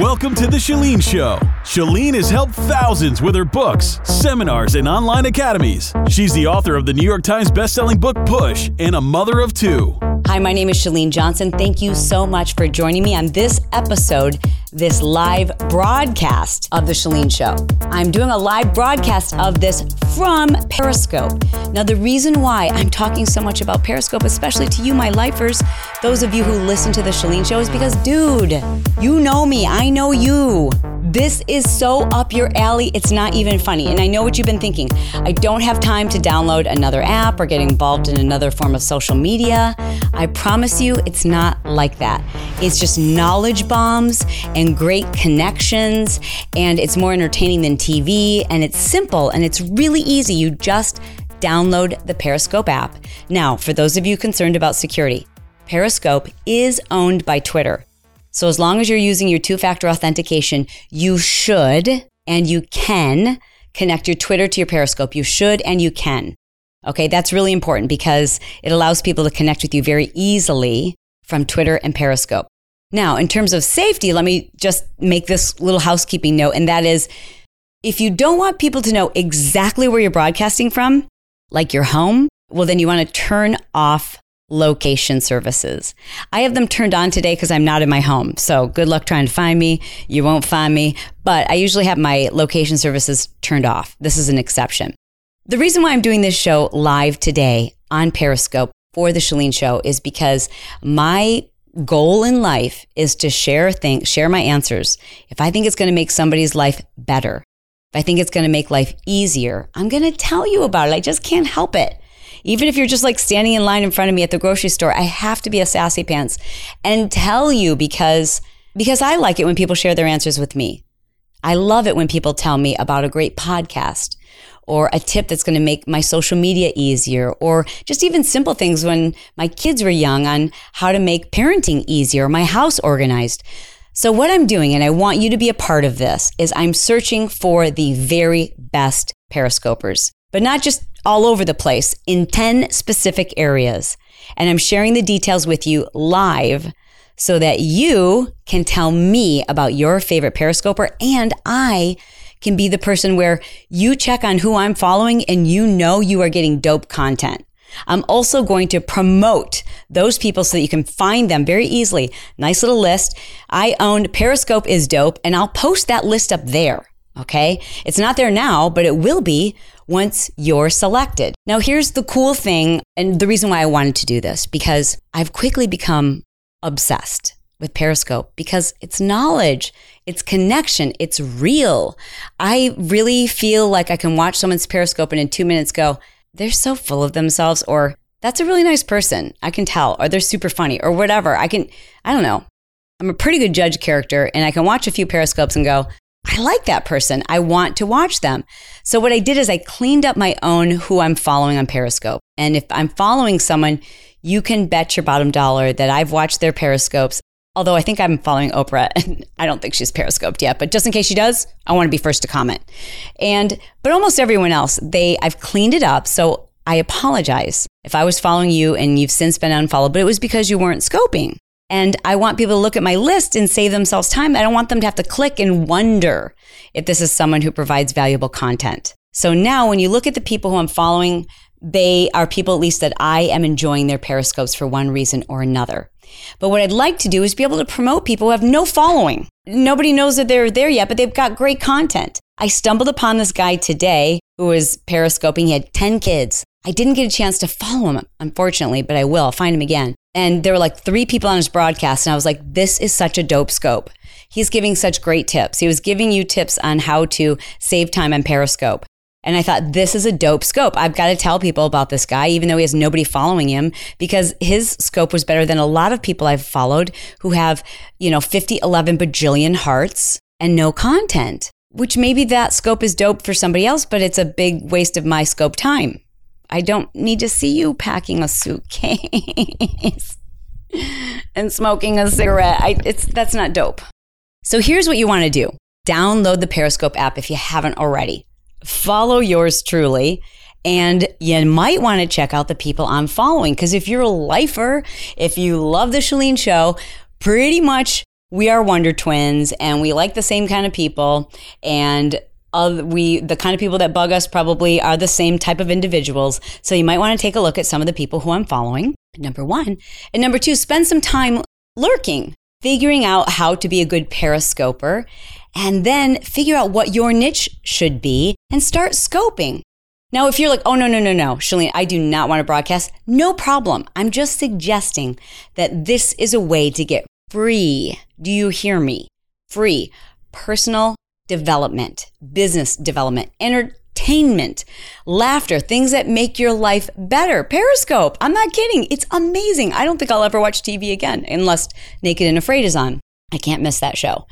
Welcome to The Chalene Show. Chalene has helped thousands with her books, seminars, and online academies. She's the author of the New York Times bestselling book Push and a mother of two. Hi, my name is Chalene Johnson. Thank you so much for joining me on this episode, this live broadcast of The Chalene Show. I'm doing a live broadcast of this from Periscope. Now, the reason why I'm talking so much about Periscope, especially to you, my lifers, those of you who listen to The Chalene Show, is because, dude, you know me. I know you. This is so up your alley, it's not even funny. And I know what you've been thinking. I don't have time to download another app or get involved in another form of social media. I promise you, it's not like that. It's just knowledge bombs and great connections, and it's more entertaining than TV, and it's simple and it's really easy. You just download the Periscope app. Now, for those of you concerned about security, Periscope is owned by Twitter. So as long as you're using your two factor authentication, you should and you can connect your Twitter to your Periscope. You should and you can. Okay, that's really important because it allows people to connect with you very easily from Twitter and Periscope. Now, in terms of safety, let me just make this little housekeeping note, and that is if you don't want people to know exactly where you're broadcasting from, like your home, well, then you want to turn off location services. I have them turned on today because I'm not in my home. So good luck trying to find me. You won't find me. But I usually have my location services turned off. This is an exception. The reason why I'm doing this show live today on Periscope for the Chalene Show is because my goal in life is to share things, share my answers. If I think it's going to make somebody's life better, if I think it's going to make life easier, I'm going to tell you about it. I just can't help it. Even if you're just like standing in line in front of me at the grocery store, I have to be a sassy pants and tell you because because I like it when people share their answers with me. I love it when people tell me about a great podcast or a tip that's going to make my social media easier or just even simple things when my kids were young on how to make parenting easier, my house organized. So what I'm doing, and I want you to be a part of this, is I'm searching for the very best periscopers, but not just all over the place in 10 specific areas. And I'm sharing the details with you live so that you can tell me about your favorite periscoper and I can be the person where you check on who I'm following and you know you are getting dope content. I'm also going to promote those people so that you can find them very easily. Nice little list. I own Periscope is dope and I'll post that list up there. Okay. It's not there now, but it will be once you're selected. Now, here's the cool thing, and the reason why I wanted to do this, because I've quickly become obsessed with Periscope because it's knowledge, it's connection, it's real. I really feel like I can watch someone's Periscope and in two minutes go, they're so full of themselves, or that's a really nice person. I can tell, or they're super funny, or whatever. I can, I don't know. I'm a pretty good judge character, and I can watch a few Periscopes and go, I like that person. I want to watch them. So what I did is I cleaned up my own who I'm following on Periscope. And if I'm following someone, you can bet your bottom dollar that I've watched their Periscopes. Although I think I'm following Oprah and I don't think she's periscoped yet, but just in case she does, I want to be first to comment. And but almost everyone else, they I've cleaned it up. So I apologize if I was following you and you've since been unfollowed, but it was because you weren't scoping. And I want people to look at my list and save themselves time. I don't want them to have to click and wonder if this is someone who provides valuable content. So now when you look at the people who I'm following, they are people at least that I am enjoying their periscopes for one reason or another. But what I'd like to do is be able to promote people who have no following. Nobody knows that they're there yet, but they've got great content. I stumbled upon this guy today who was periscoping. He had 10 kids. I didn't get a chance to follow him, unfortunately, but I will. I'll find him again. And there were like three people on his broadcast, and I was like, this is such a dope scope. He's giving such great tips. He was giving you tips on how to save time on Periscope. And I thought, this is a dope scope. I've got to tell people about this guy, even though he has nobody following him, because his scope was better than a lot of people I've followed who have, you know, 50, 11 bajillion hearts and no content, which maybe that scope is dope for somebody else, but it's a big waste of my scope time. I don't need to see you packing a suitcase and smoking a cigarette. I, it's, that's not dope. So here's what you want to do download the Periscope app if you haven't already. Follow yours truly. And you might want to check out the people I'm following because if you're a lifer, if you love the Chalene show, pretty much we are Wonder Twins and we like the same kind of people. And we, the kind of people that bug us probably are the same type of individuals. So you might want to take a look at some of the people who I'm following. Number one. And number two, spend some time lurking, figuring out how to be a good periscoper and then figure out what your niche should be and start scoping. Now, if you're like, oh, no, no, no, no, Chalene, I do not want to broadcast, no problem. I'm just suggesting that this is a way to get free. Do you hear me? Free personal development, business development, entertainment, laughter, things that make your life better. Periscope. I'm not kidding. It's amazing. I don't think I'll ever watch TV again unless Naked and Afraid is on. I can't miss that show.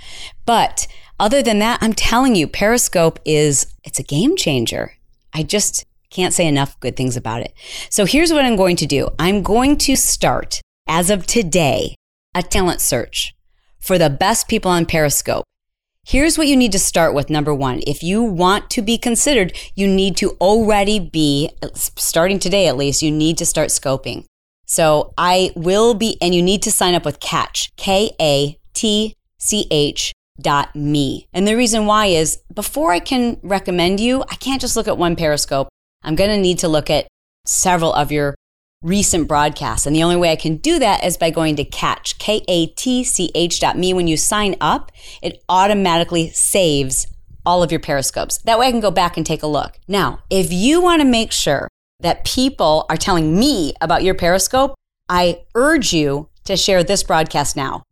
But other than that, I'm telling you, Periscope is it's a game changer. I just can't say enough good things about it. So here's what I'm going to do. I'm going to start as of today a talent search for the best people on Periscope. Here's what you need to start with. Number one, if you want to be considered, you need to already be, starting today at least, you need to start scoping. So I will be, and you need to sign up with Katch, K A T C H dot me. And the reason why is before I can recommend you, I can't just look at one Periscope. I'm going to need to look at several of your recent broadcasts. And the only way I can do that is by going to Katch, K A T C H dot me. When you sign up, it automatically saves all of your periscopes. That way I can go back and take a look. Now, if you want to make sure that people are telling me about your periscope, I urge you to share this broadcast now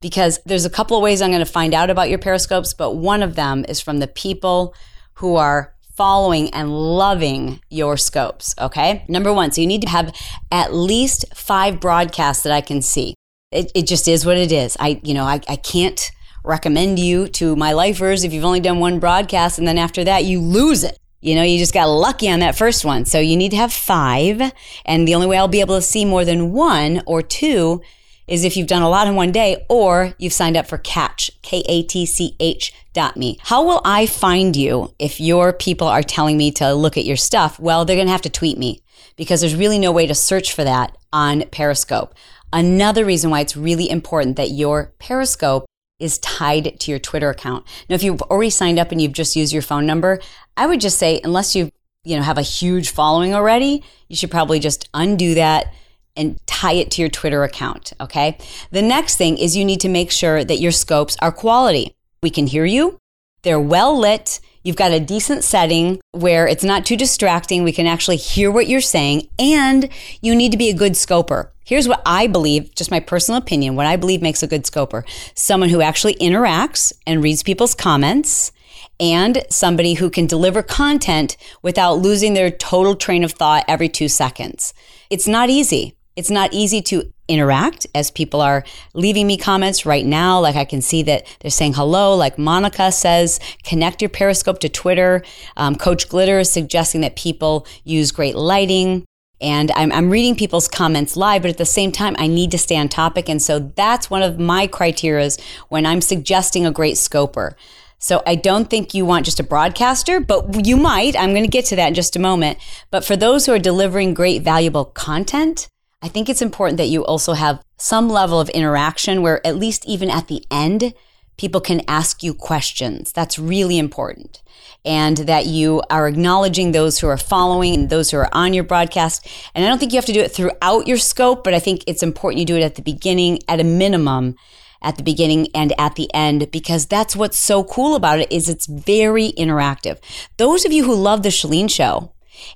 because there's a couple of ways I'm going to find out about your periscopes, but one of them is from the people who are following and loving your scopes. Okay. Number one, so you need to have at least five broadcasts that I can see. It, it just is what it is. I, you know, I, I can't recommend you to my lifers if you've only done one broadcast and then after that you lose it. You know, you just got lucky on that first one. So you need to have five. And the only way I'll be able to see more than one or two is if you've done a lot in one day or you've signed up for Katch, K A T C H dot me. How will I find you if your people are telling me to look at your stuff? Well, they're going to have to tweet me because there's really no way to search for that on Periscope. Another reason why it's really important that your Periscope is tied to your Twitter account. Now, if you've already signed up and you've just used your phone number, I would just say, unless you you know have a huge following already, you should probably just undo that and tie it to your Twitter account. Okay. The next thing is you need to make sure that your scopes are quality. We can hear you. They're well lit. You've got a decent setting where it's not too distracting. We can actually hear what you're saying and you need to be a good scoper. Here's what I believe, just my personal opinion, what I believe makes a good scoper. Someone who actually interacts and reads people's comments and somebody who can deliver content without losing their total train of thought every two seconds. It's not easy. It's not easy to interact as people are leaving me comments right now. Like I can see that they're saying hello. Like Monica says, connect your Periscope to Twitter. Um, Coach Glitter is suggesting that people use great lighting. And I'm, I'm reading people's comments live, but at the same time, I need to stay on topic. And so that's one of my criterias when I'm suggesting a great scoper. So I don't think you want just a broadcaster, but you might. I'm going to get to that in just a moment. But for those who are delivering great, valuable content, I think it's important that you also have some level of interaction where at least even at the end, people can ask you questions. That's really important. And that you are acknowledging those who are following and those who are on your broadcast. And I don't think you have to do it throughout your scope, but I think it's important you do it at the beginning, at a minimum, at the beginning and at the end, because that's what's so cool about it is it's very interactive. Those of you who love the Chalene show,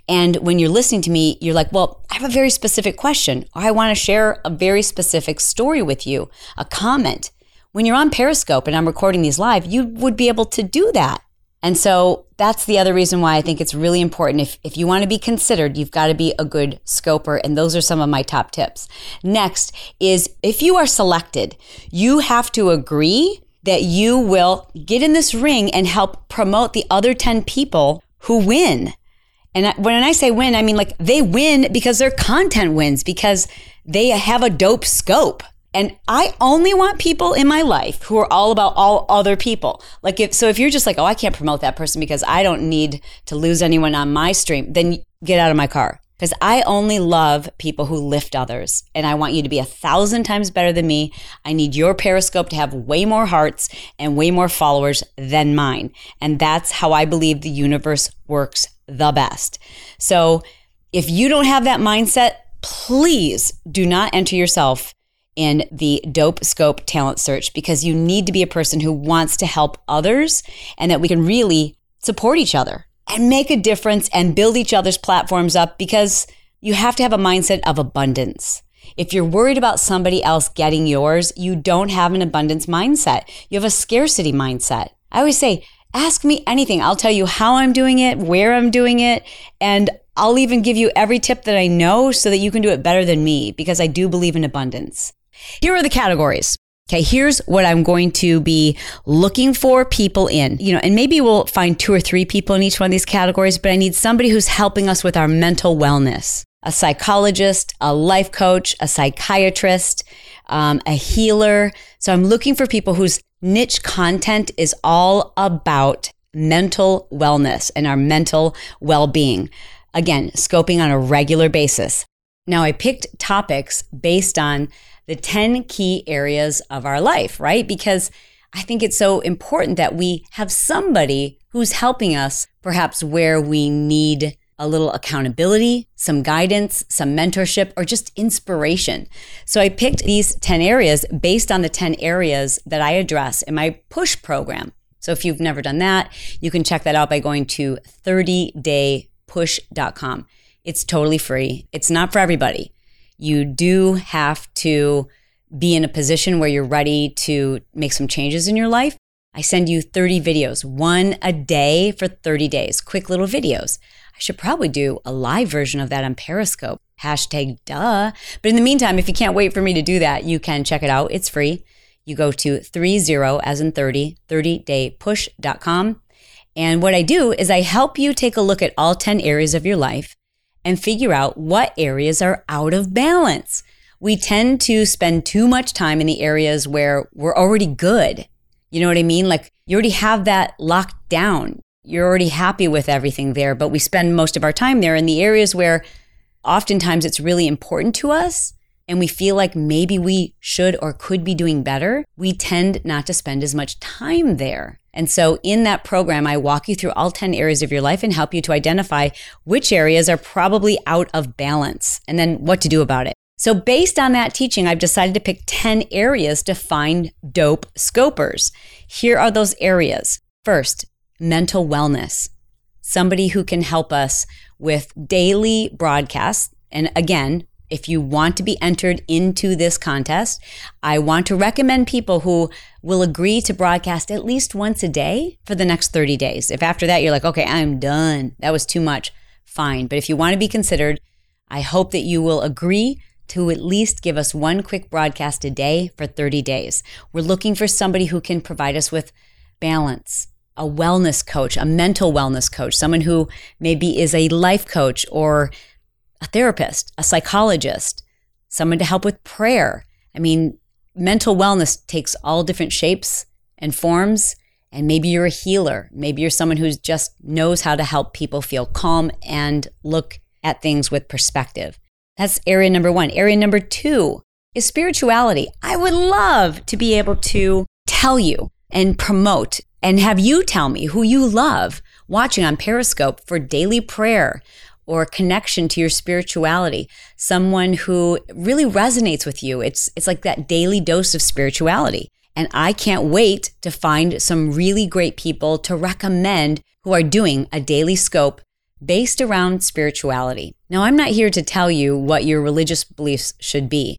and when you're listening to me, you're like, well, I have a very specific question, or I want to share a very specific story with you, a comment. When you're on Periscope and I'm recording these live, you would be able to do that. And so that's the other reason why I think it's really important. If, if you want to be considered, you've got to be a good scoper. And those are some of my top tips. Next is if you are selected, you have to agree that you will get in this ring and help promote the other 10 people who win. And when I say win, I mean like they win because their content wins because they have a dope scope. And I only want people in my life who are all about all other people. Like if so if you're just like, "Oh, I can't promote that person because I don't need to lose anyone on my stream," then get out of my car. because I only love people who lift others. And I want you to be a thousand times better than me. I need your Periscope to have way more hearts and way more followers than mine. And that's how I believe the universe works the best. So if you don't have that mindset, please do not enter yourself in the dope scope talent search because you need to be a person who wants to help others and that we can really support each other and make a difference and build each other's platforms up because you have to have a mindset of abundance. If you're worried about somebody else getting yours, you don't have an abundance mindset. You have a scarcity mindset. I always say, ask me anything. I'll tell you how I'm doing it, where I'm doing it, and I'll even give you every tip that I know so that you can do it better than me because I do believe in abundance. Here are the categories Okay, here's what I'm going to be looking for people in. You know, and maybe we'll find two or three people in each one of these categories, but I need somebody who's helping us with our mental wellness a psychologist, a life coach, a psychiatrist, um, a healer. So I'm looking for people whose niche content is all about mental wellness and our mental well being. Again, scoping on a regular basis. Now, I picked topics based on the 10 key areas of our life, right? Because I think it's so important that we have somebody who's helping us perhaps where we need a little accountability, some guidance, some mentorship, or just inspiration. So I picked these 10 areas based on the 10 areas that I address in my push program. So if you've never done that, you can check that out by going to 30daypush.com. It's totally free. It's not for everybody you do have to be in a position where you're ready to make some changes in your life. I send you 30 videos, one a day for 30 days, quick little videos. I should probably do a live version of that on Periscope. Hashtag duh. But in the meantime, if you can't wait for me to do that, you can check it out. It's free. You go to 30 as in 30, 30daypush.com. And what I do is I help you take a look at all 10 areas of your life and figure out what areas are out of balance. We tend to spend too much time in the areas where we're already good. You know what I mean? Like you already have that locked down. You're already happy with everything there, but we spend most of our time there in the areas where oftentimes it's really important to us and we feel like maybe we should or could be doing better. We tend not to spend as much time there. And so in that program, I walk you through all 10 areas of your life and help you to identify which areas are probably out of balance and then what to do about it. So based on that teaching, I've decided to pick 10 areas to find dope scopers. Here are those areas. First, mental wellness. Somebody who can help us with daily broadcasts. And again, if you want to be entered into this contest, I want to recommend people who will agree to broadcast at least once a day for the next 30 days. If after that you're like, okay, I'm done, that was too much, fine. But if you want to be considered, I hope that you will agree to at least give us one quick broadcast a day for 30 days. We're looking for somebody who can provide us with balance, a wellness coach, a mental wellness coach, someone who maybe is a life coach or a therapist, a psychologist, someone to help with prayer. I mean, mental wellness takes all different shapes and forms. And maybe you're a healer. Maybe you're someone who just knows how to help people feel calm and look at things with perspective. That's area number one. Area number two is spirituality. I would love to be able to tell you and promote and have you tell me who you love watching on Periscope for daily prayer or connection to your spirituality, someone who really resonates with you. It's, it's like that daily dose of spirituality. And I can't wait to find some really great people to recommend who are doing a daily scope based around spirituality. Now, I'm not here to tell you what your religious beliefs should be,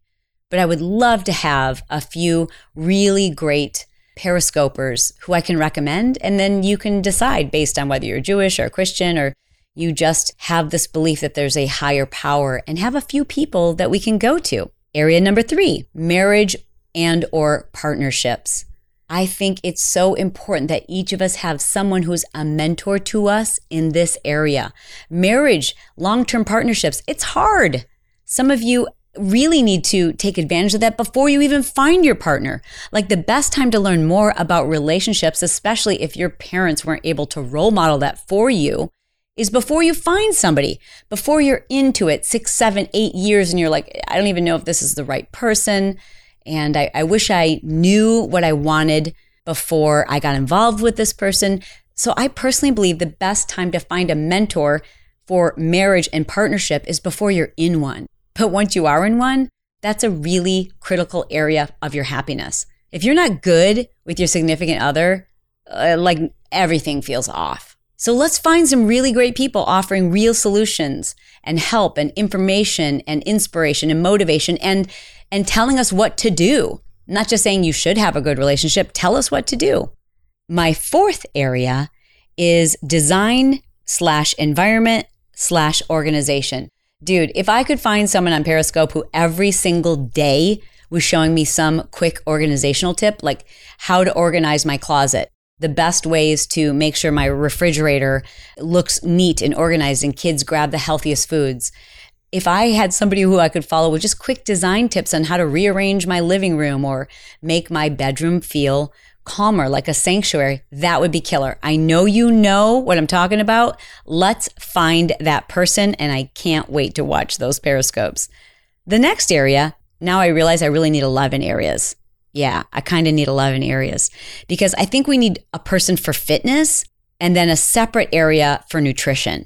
but I would love to have a few really great periscopers who I can recommend. And then you can decide based on whether you're Jewish or Christian or you just have this belief that there's a higher power and have a few people that we can go to. Area number 3, marriage and or partnerships. I think it's so important that each of us have someone who's a mentor to us in this area. Marriage, long-term partnerships, it's hard. Some of you really need to take advantage of that before you even find your partner. Like the best time to learn more about relationships, especially if your parents weren't able to role model that for you, is before you find somebody, before you're into it six, seven, eight years, and you're like, I don't even know if this is the right person. And I, I wish I knew what I wanted before I got involved with this person. So I personally believe the best time to find a mentor for marriage and partnership is before you're in one. But once you are in one, that's a really critical area of your happiness. If you're not good with your significant other, uh, like everything feels off. So let's find some really great people offering real solutions and help and information and inspiration and motivation and and telling us what to do. Not just saying you should have a good relationship, tell us what to do. My fourth area is design slash environment slash organization. Dude, if I could find someone on Periscope who every single day was showing me some quick organizational tip, like how to organize my closet, the best ways to make sure my refrigerator looks neat and organized and kids grab the healthiest foods. If I had somebody who I could follow with just quick design tips on how to rearrange my living room or make my bedroom feel calmer, like a sanctuary, that would be killer. I know you know what I'm talking about. Let's find that person, and I can't wait to watch those periscopes. The next area, now I realize I really need 11 areas. Yeah, I kind of need 11 areas because I think we need a person for fitness and then a separate area for nutrition.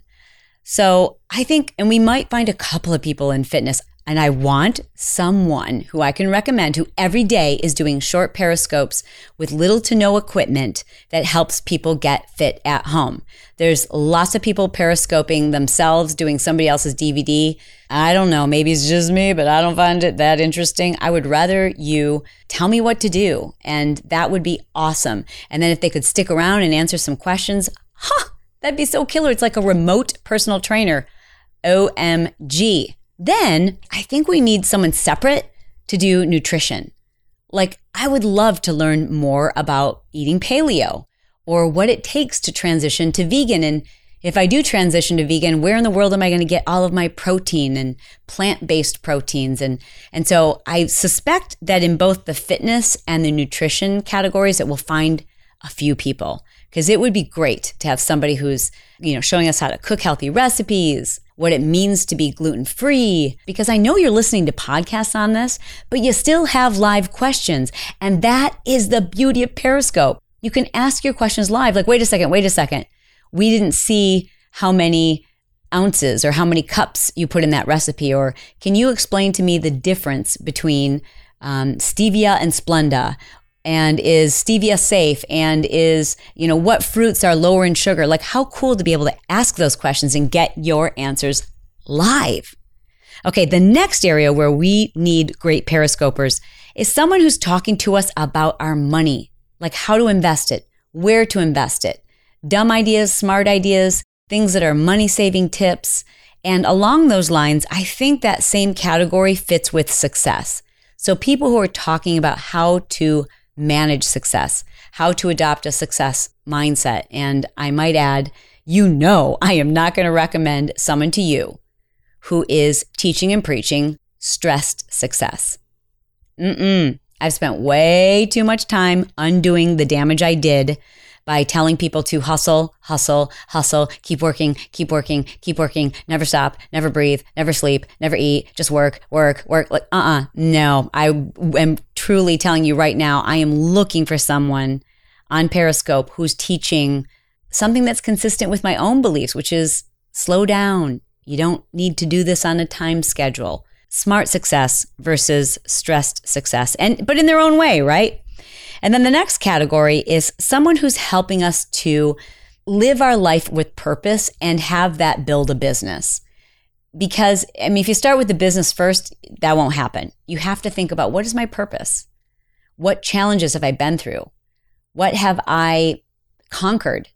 So I think, and we might find a couple of people in fitness. And I want someone who I can recommend who every day is doing short periscopes with little to no equipment that helps people get fit at home. There's lots of people periscoping themselves, doing somebody else's DVD. I don't know, maybe it's just me, but I don't find it that interesting. I would rather you tell me what to do, and that would be awesome. And then if they could stick around and answer some questions, huh, that'd be so killer. It's like a remote personal trainer. OMG. Then I think we need someone separate to do nutrition. Like, I would love to learn more about eating paleo or what it takes to transition to vegan. And if I do transition to vegan, where in the world am I going to get all of my protein and plant based proteins? And, and so I suspect that in both the fitness and the nutrition categories, that we'll find a few people because it would be great to have somebody who's, you know, showing us how to cook healthy recipes, what it means to be gluten free, because I know you're listening to podcasts on this, but you still have live questions. And that is the beauty of Periscope. You can ask your questions live. Like, wait a second, wait a second. We didn't see how many ounces or how many cups you put in that recipe. Or can you explain to me the difference between um, stevia and Splenda? And is stevia safe and is you know what fruits are lower in sugar? Like how cool to be able to ask those questions and get your answers live. Okay the next area where we need great periscopers is someone who's talking to us about our money like how to invest it where to invest it dumb ideas smart ideas things that are money saving tips. And along those lines i think that same category fits with success. So people who are talking about how to manage success, how to adopt a success mindset. And I might add, you know, I am not going to recommend someone to you who is teaching and preaching stressed success. Mm-mm. I've spent way too much time undoing the damage I did by telling people to hustle, hustle, hustle, keep working, keep working, keep working, never stop, never breathe, never sleep, never eat, just work, work, work. Like, uh uh-uh, uh no. I am truly telling you right now, I am looking for someone on Periscope who's teaching something that's consistent with my own beliefs, which is slow down. You don't need to do this on a time schedule. Smart success versus stressed success. And but in their own way, right? And then the next category is someone who's helping us to live our life with purpose and have that build a business. Because, I mean, if you start with the business first, that won't happen. You have to think about what is my purpose? What challenges have I been through? What have I conquered?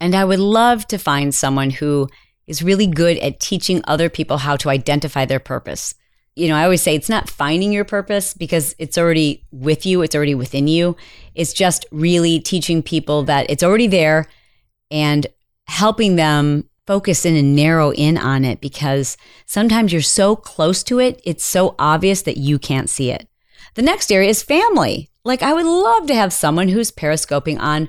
And I would love to find someone who is really good at teaching other people how to identify their purpose you know, I always say it's not finding your purpose because it's already with you, it's already within you. It's just really teaching people that it's already there and helping them focus in and narrow in on it because sometimes you're so close to it, it's so obvious that you can't see it. The next area is family. Like, I would love to have someone who's periscoping on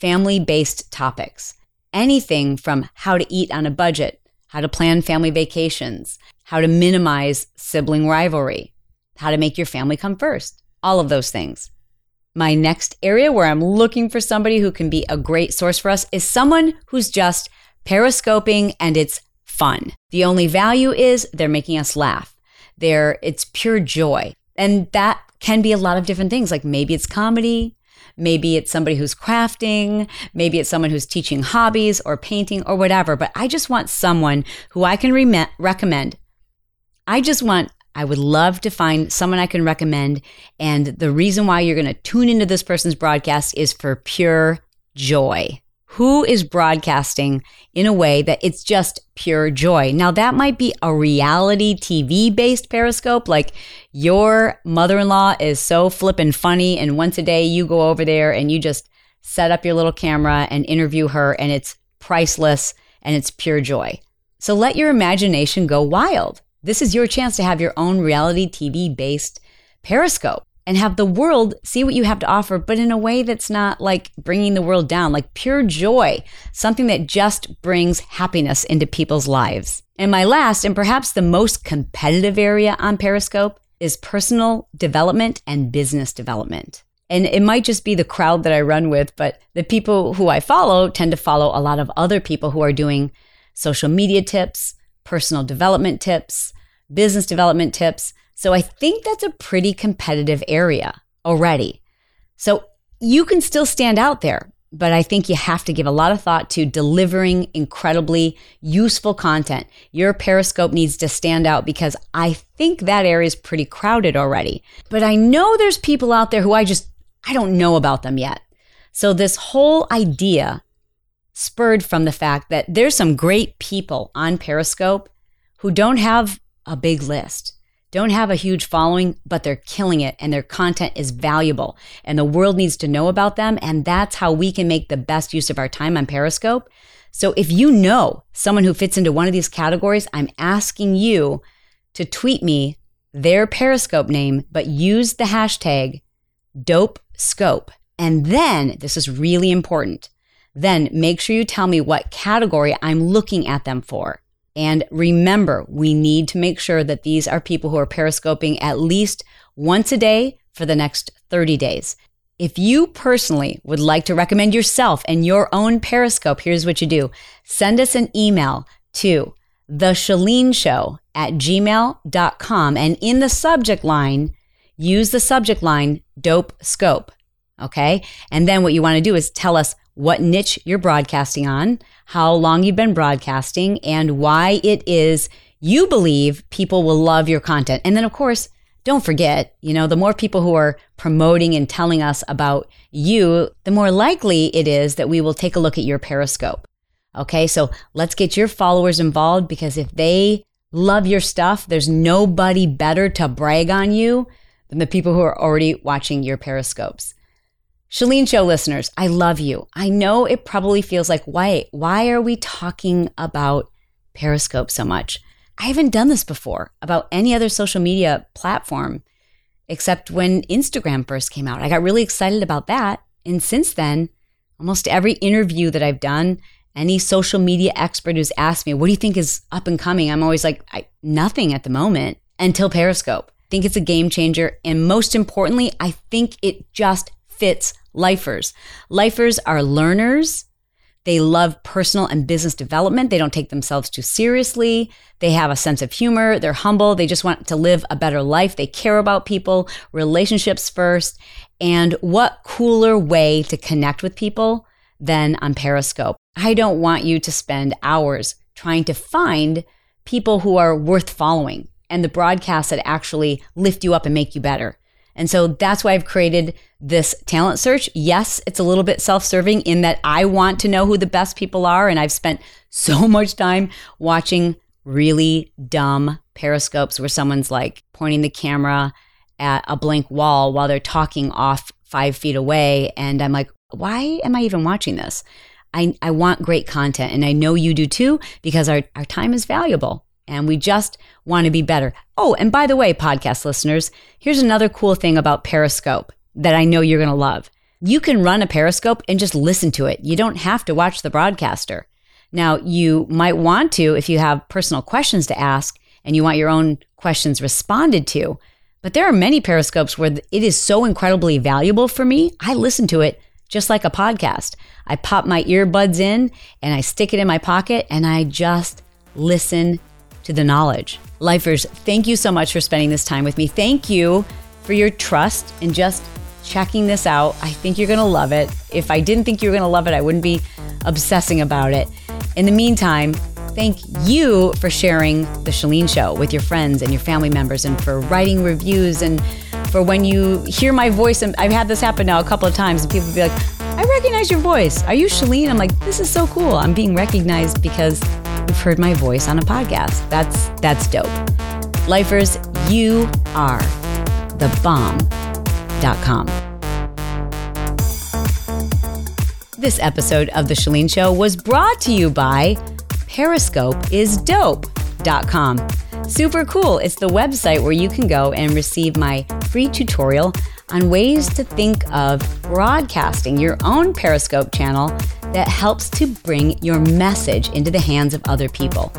family based topics. anything from how to eat on a budget, how to plan family vacations, how to minimize sibling rivalry, how to make your family come first, all of those things. My next area where I'm looking for somebody who can be a great source for us is someone who's just periscoping and it's fun. The only value is they're making us laugh. They're, it's pure joy. And that can be a lot of different things. Like maybe it's comedy, maybe it's somebody who's crafting, maybe it's someone who's teaching hobbies or painting or whatever. But I just want someone who I can re- recommend. I just want I would love to find someone I can recommend. And the reason why you're going to tune into this person's broadcast is for pure joy. Who is broadcasting in a way that it's just pure joy? Now, that might be a reality TV based Periscope, like your mother in law is so flippin' funny, and once a day you go over there and you just set up your little camera and interview her, and it's priceless and it's pure joy. So let your imagination go wild. This is your chance to have your own reality TV based Periscope and have the world see what you have to offer, but in a way that's not like bringing the world down, like pure joy, something that just brings happiness into people's lives. And my last and perhaps the most competitive area on Periscope is personal development and business development. And it might just be the crowd that I run with, but the people who I follow tend to follow a lot of other people who are doing social media tips, personal development tips, business development tips. So I think that's a pretty competitive area already. So you can still stand out there, but I think you have to give a lot of thought to delivering incredibly useful content. Your Periscope needs to stand out because I think that area is pretty crowded already. But I know there's people out there who I just, I don't know about them yet. So this whole idea spurred from the fact that there's some great people on Periscope who don't have a big list, don't have a huge following, but they're killing it and their content is valuable and the world needs to know about them. And that's how we can make the best use of our time on Periscope. So if you know someone who fits into one of these categories, I'm asking you to tweet me their Periscope name, but use the hashtag dope scope. And then, this is really important then make sure you tell me what category I'm looking at them for. And remember, we need to make sure that these are people who are periscoping at least once a day for the next 30 days. If you personally would like to recommend yourself and your own Periscope, here's what you do. Send us an email to the Chalene Show at gmail.com. And in the subject line, use the subject line dope scope. Okay. And then what you want to do is tell us what niche you're broadcasting on, how long you've been broadcasting, and why it is you believe people will love your content. And then, of course, don't forget, you know, the more people who are promoting and telling us about you, the more likely it is that we will take a look at your Periscope. Okay, so let's get your followers involved because if they love your stuff, there's nobody better to brag on you than the people who are already watching your Periscopes. Chalene Show listeners, I love you. I know it probably feels like, why, why are we talking about Periscope so much? I haven't done this before about any other social media platform except when Instagram first came out. I got really excited about that. And since then, almost every interview that I've done, any social media expert who's asked me, what do you think is up and coming? I'm always like, nothing at the moment until Periscope. I think it's a game changer. And most importantly, I think it just fits lifers. Lifers are learners. They love personal and business development. They don't take themselves too seriously. They have a sense of humor. They're humble. They just want to live a better life. They care about people, relationships first. And what cooler way to connect with people than on Periscope? I don't want you to spend hours trying to find people who are worth following and the broadcasts that actually lift you up and make you better. And so that's why I've created this talent search. Yes, it's a little bit self serving in that I want to know who the best people are. And I've spent so much time watching really dumb periscopes where someone's like pointing the camera at a blank wall while they're talking off five feet away. And I'm like, why am I even watching this? I, I want great content. And I know you do too, because our, our time is valuable and we just want to be better. Oh, and by the way, podcast listeners, here's another cool thing about Periscope that I know you're going to love. You can run a Periscope and just listen to it. You don't have to watch the broadcaster. Now, you might want to if you have personal questions to ask and you want your own questions responded to. But there are many Periscopes where it is so incredibly valuable for me. I listen to it just like a podcast. I pop my earbuds in and I stick it in my pocket and I just listen to the knowledge. Lifers, thank you so much for spending this time with me. Thank you for your trust and just checking this out. I think you're going to love it. If I didn't think you were going to love it, I wouldn't be obsessing about it. In the meantime, thank you for sharing the Chalene Show with your friends and your family members and for writing reviews and for when you hear my voice. And I've had this happen now a couple of times and people be like, I recognize your voice. Are you Chalene? I'm like, this is so cool. I'm being recognized because you've heard my voice on a podcast. That's that's dope. Lifers, you are the bomb.com. This episode of The Chalene Show was brought to you by Periscope is PeriscopeIsDope.com. Super cool. It's the website where you can go and receive my free tutorial on ways to think of broadcasting your own Periscope channel that helps to bring your message into the hands of other people.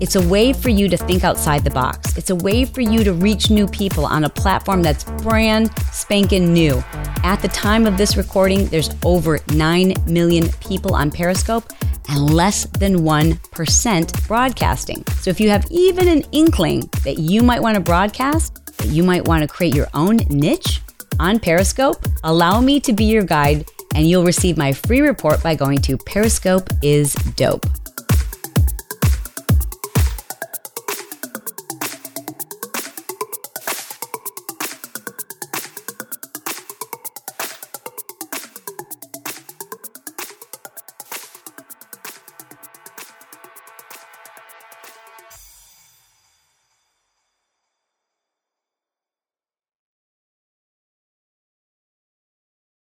It's a way for you to think outside the box. It's a way for you to reach new people on a platform that's brand spanking new. At the time of this recording, there's over 9 million people on Periscope and less than 1% broadcasting. So if you have even an inkling that you might want to broadcast, that you might want to create your own niche on Periscope, allow me to be your guide and you'll receive my free report by going to Periscope is dope.